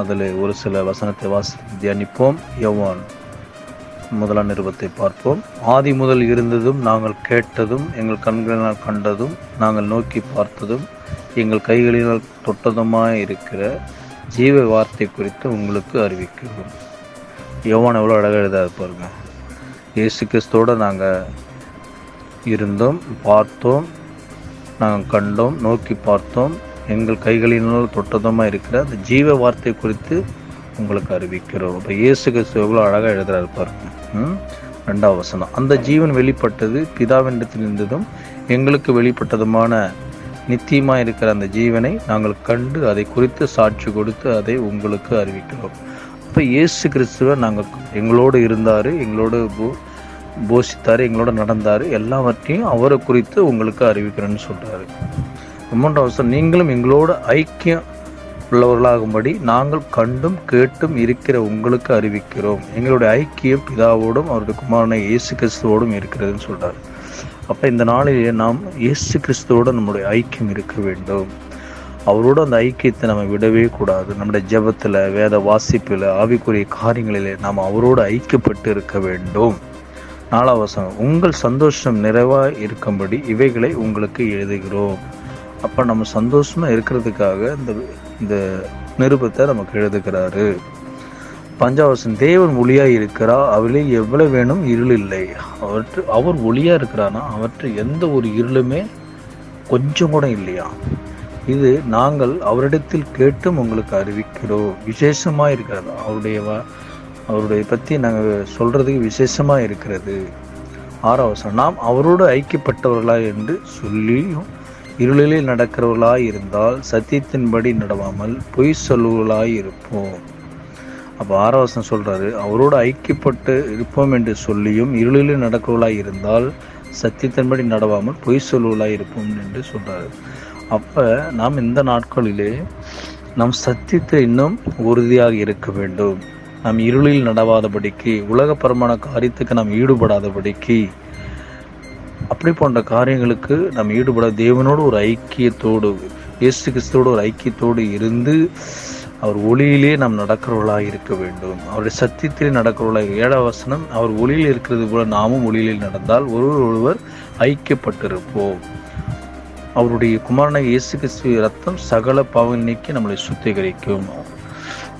அதில் ஒரு சில வசனத்தை வாசி தியானிப்போம். யோவான் முதலாம் நிருபத்தை பார்ப்போம். ஆதி முதல் இருந்ததும் நாங்கள் கேட்டதும் எங்கள் கண்களினால் கண்டதும் நாங்கள் நோக்கி பார்த்ததும் எங்கள் கைகளினால் தொட்டதுமாக இருக்கிற ஜீவ வார்த்தை குறித்து உங்களுக்கு அறிவிக்கிறோம். யோவான் எவ்வளோ அழகாக எழுதாது பாருங்க. இயேசு கிறிஸ்தோடு நாங்கள் இருந்தோம் பார்த்தோம் நாங்கள் கண்டோம் நோக்கி பார்த்தோம் எங்கள் கைகளினால் தொட்டதமாக இருக்கிற அந்த ஜீவ வார்த்தை குறித்து உங்களுக்கு அறிவிக்கிறோம். இப்போ இயேசு கிறிஸ்து எவ்வளோ அழகாக எழுதுறாரு பாருங்க. ரெண்டாம் வசனம். அந்த ஜீவன் வெளிப்பட்டது பிதாவினிடத்தில் இருந்ததும் எங்களுக்கு வெளிப்பட்டதுமான நித்தியமாக இருக்கிற அந்த ஜீவனை நாங்கள் கண்டு அதை குறித்து சாட்சி கொடுத்து அதை உங்களுக்கு அறிவிக்கிறோம். அப்போ இயேசு கிறிஸ்துவை நாங்கள் எங்களோடு இருந்தார் எங்களோடு போ- போஷித்தார் எங்களோட நடந்தார் எல்லாவற்றையும் அவரை குறித்து உங்களுக்கு அறிவிக்கிறேன்னு சொல்கிறாரு மூன்றாவது வசனம் நீங்களும் எங்களோட ஐக்கியம் உள்ளவர்களாகும்படி நாங்கள் கண்டும் கேட்டும் இருக்கிற உங்களுக்கு அறிவிக்கிறோம். எங்களுடைய ஐக்கியம் பிதாவோடும் அவருடைய குமாரனை இயேசு கிறிஸ்துவோடும் இருக்கிறதுன்னு சொல்கிறார் அப்போ இந்த நாளிலே நாம் இயேசு கிறிஸ்துவோடு நம்முடைய ஐக்கியம் இருக்க வேண்டும். அவரோட அந்த ஐக்கியத்தை நம்ம விடவே கூடாது. நம்முடைய ஜெபத்தில் வேத வாசிப்பில் ஆவிக்குரிய காரியங்களிலே நாம் அவரோடு ஐக்கியப்பட்டு இருக்க வேண்டும். நாலாவசம் உங்கள் சந்தோஷம் நிறைவாக இருக்கும்படி இவைகளை உங்களுக்கு எழுதுகிறோம். அப்போ நம்ம சந்தோஷமாக இருக்கிறதுக்காக இந்த இந்த நிருபத்தை நமக்கு எழுதுகிறாரு பஞ்சாவசன் தேவன் ஒளியாக இருக்கிறா அவளே எவ்வளவு வேணும் இருள் இல்லை. அவற்று அவர் ஒளியாக இருக்கிறானா அவற்று எந்த ஒரு இருளுமே கொஞ்சம் கூட இல்லையா? இது நாங்கள் அவரிடத்தில் கேட்டும் உங்களுக்கு அறிவிக்கிறோம். விசேஷமாக இருக்கிறது. அவருடைய அவருடைய பற்றி நாங்கள் சொல்கிறதுக்கு விசேஷமாக இருக்கிறது. ஆறாவசம் நாம் அவரோடு ஐக்கியப்பட்டவர்களா என்று சொல்லியும் இருளிலே நடக்கிறவர்களாய் இருந்தால் சத்தியத்தின்படி நடவாமல் பொய் சொல்லுவர்களாய் இருப்போம் அப்போ ஆறாவசம் சொல்கிறாரு அவரோடு ஐக்கியப்பட்டு இருப்போம் என்று சொல்லியும் இருளிலே நடக்கிறவர்களாய் இருந்தால் சத்தியத்தின்படி நடவாமல் பொய் சொல்லுவர்களாய் இருப்போம் என்று சொல்கிறாரு அப்போ நாம் இந்த நாட்களிலே நம் சத்தியத்தை இன்னும் உறுதியாக இருக்க வேண்டும். நாம் இருளில் நடவாதபடிக்கு உலகப்பரமான காரியத்துக்கு நாம் ஈடுபடாதபடிக்கு அப்படி போன்ற காரியங்களுக்கு நாம் ஈடுபட தேவனோடு ஒரு ஐக்கியத்தோடு இயேசு கிறிஸ்தோடு ஒரு ஐக்கியத்தோடு இருந்து அவர் ஒளியிலே நாம் நடக்கிறவர்களாக இருக்க வேண்டும். அவருடைய சத்தியத்திலே நடக்கிறவர்களாக ஏழாம் வசனம் அவர் ஒளியில் இருக்கிறது போல நாமும் ஒளியில் நடந்தால் ஒருவர் ஒருவர் ஐக்கியப்பட்டிருப்போம். அவருடைய குமாரனை இயேசு கிறிஸ்து ரத்தம் சகல பாவங்கள் நீக்கி நம்மளை சுத்திகரிக்கும்.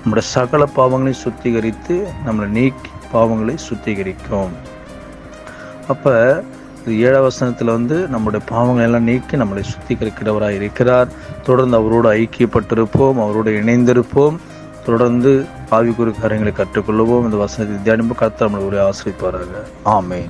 நம்முடைய சகல பாவங்களை சுத்திகரித்து நம்மளை நீக்கி பாவங்களை சுத்திகரிக்கும். அப்போ ஏழாம் வசனத்தில் வந்து நம்முடைய பாவங்களை எல்லாம் நீக்கி நம்மளை சுத்திகரிக்கிறவராக இருக்கிறார். தொடர்ந்து அவரோடு ஐக்கியப்பட்டிருப்போம் அவரோடு இணைந்திருப்போம். தொடர்ந்து ஆவிக்குறி காரியங்களை கற்றுக்கொள்வோம் இந்த வசனத்தை தியானிப்பு கருத்து நம்மளுடைய ஒரு ஆசிரிப்பார்கள் ஆமே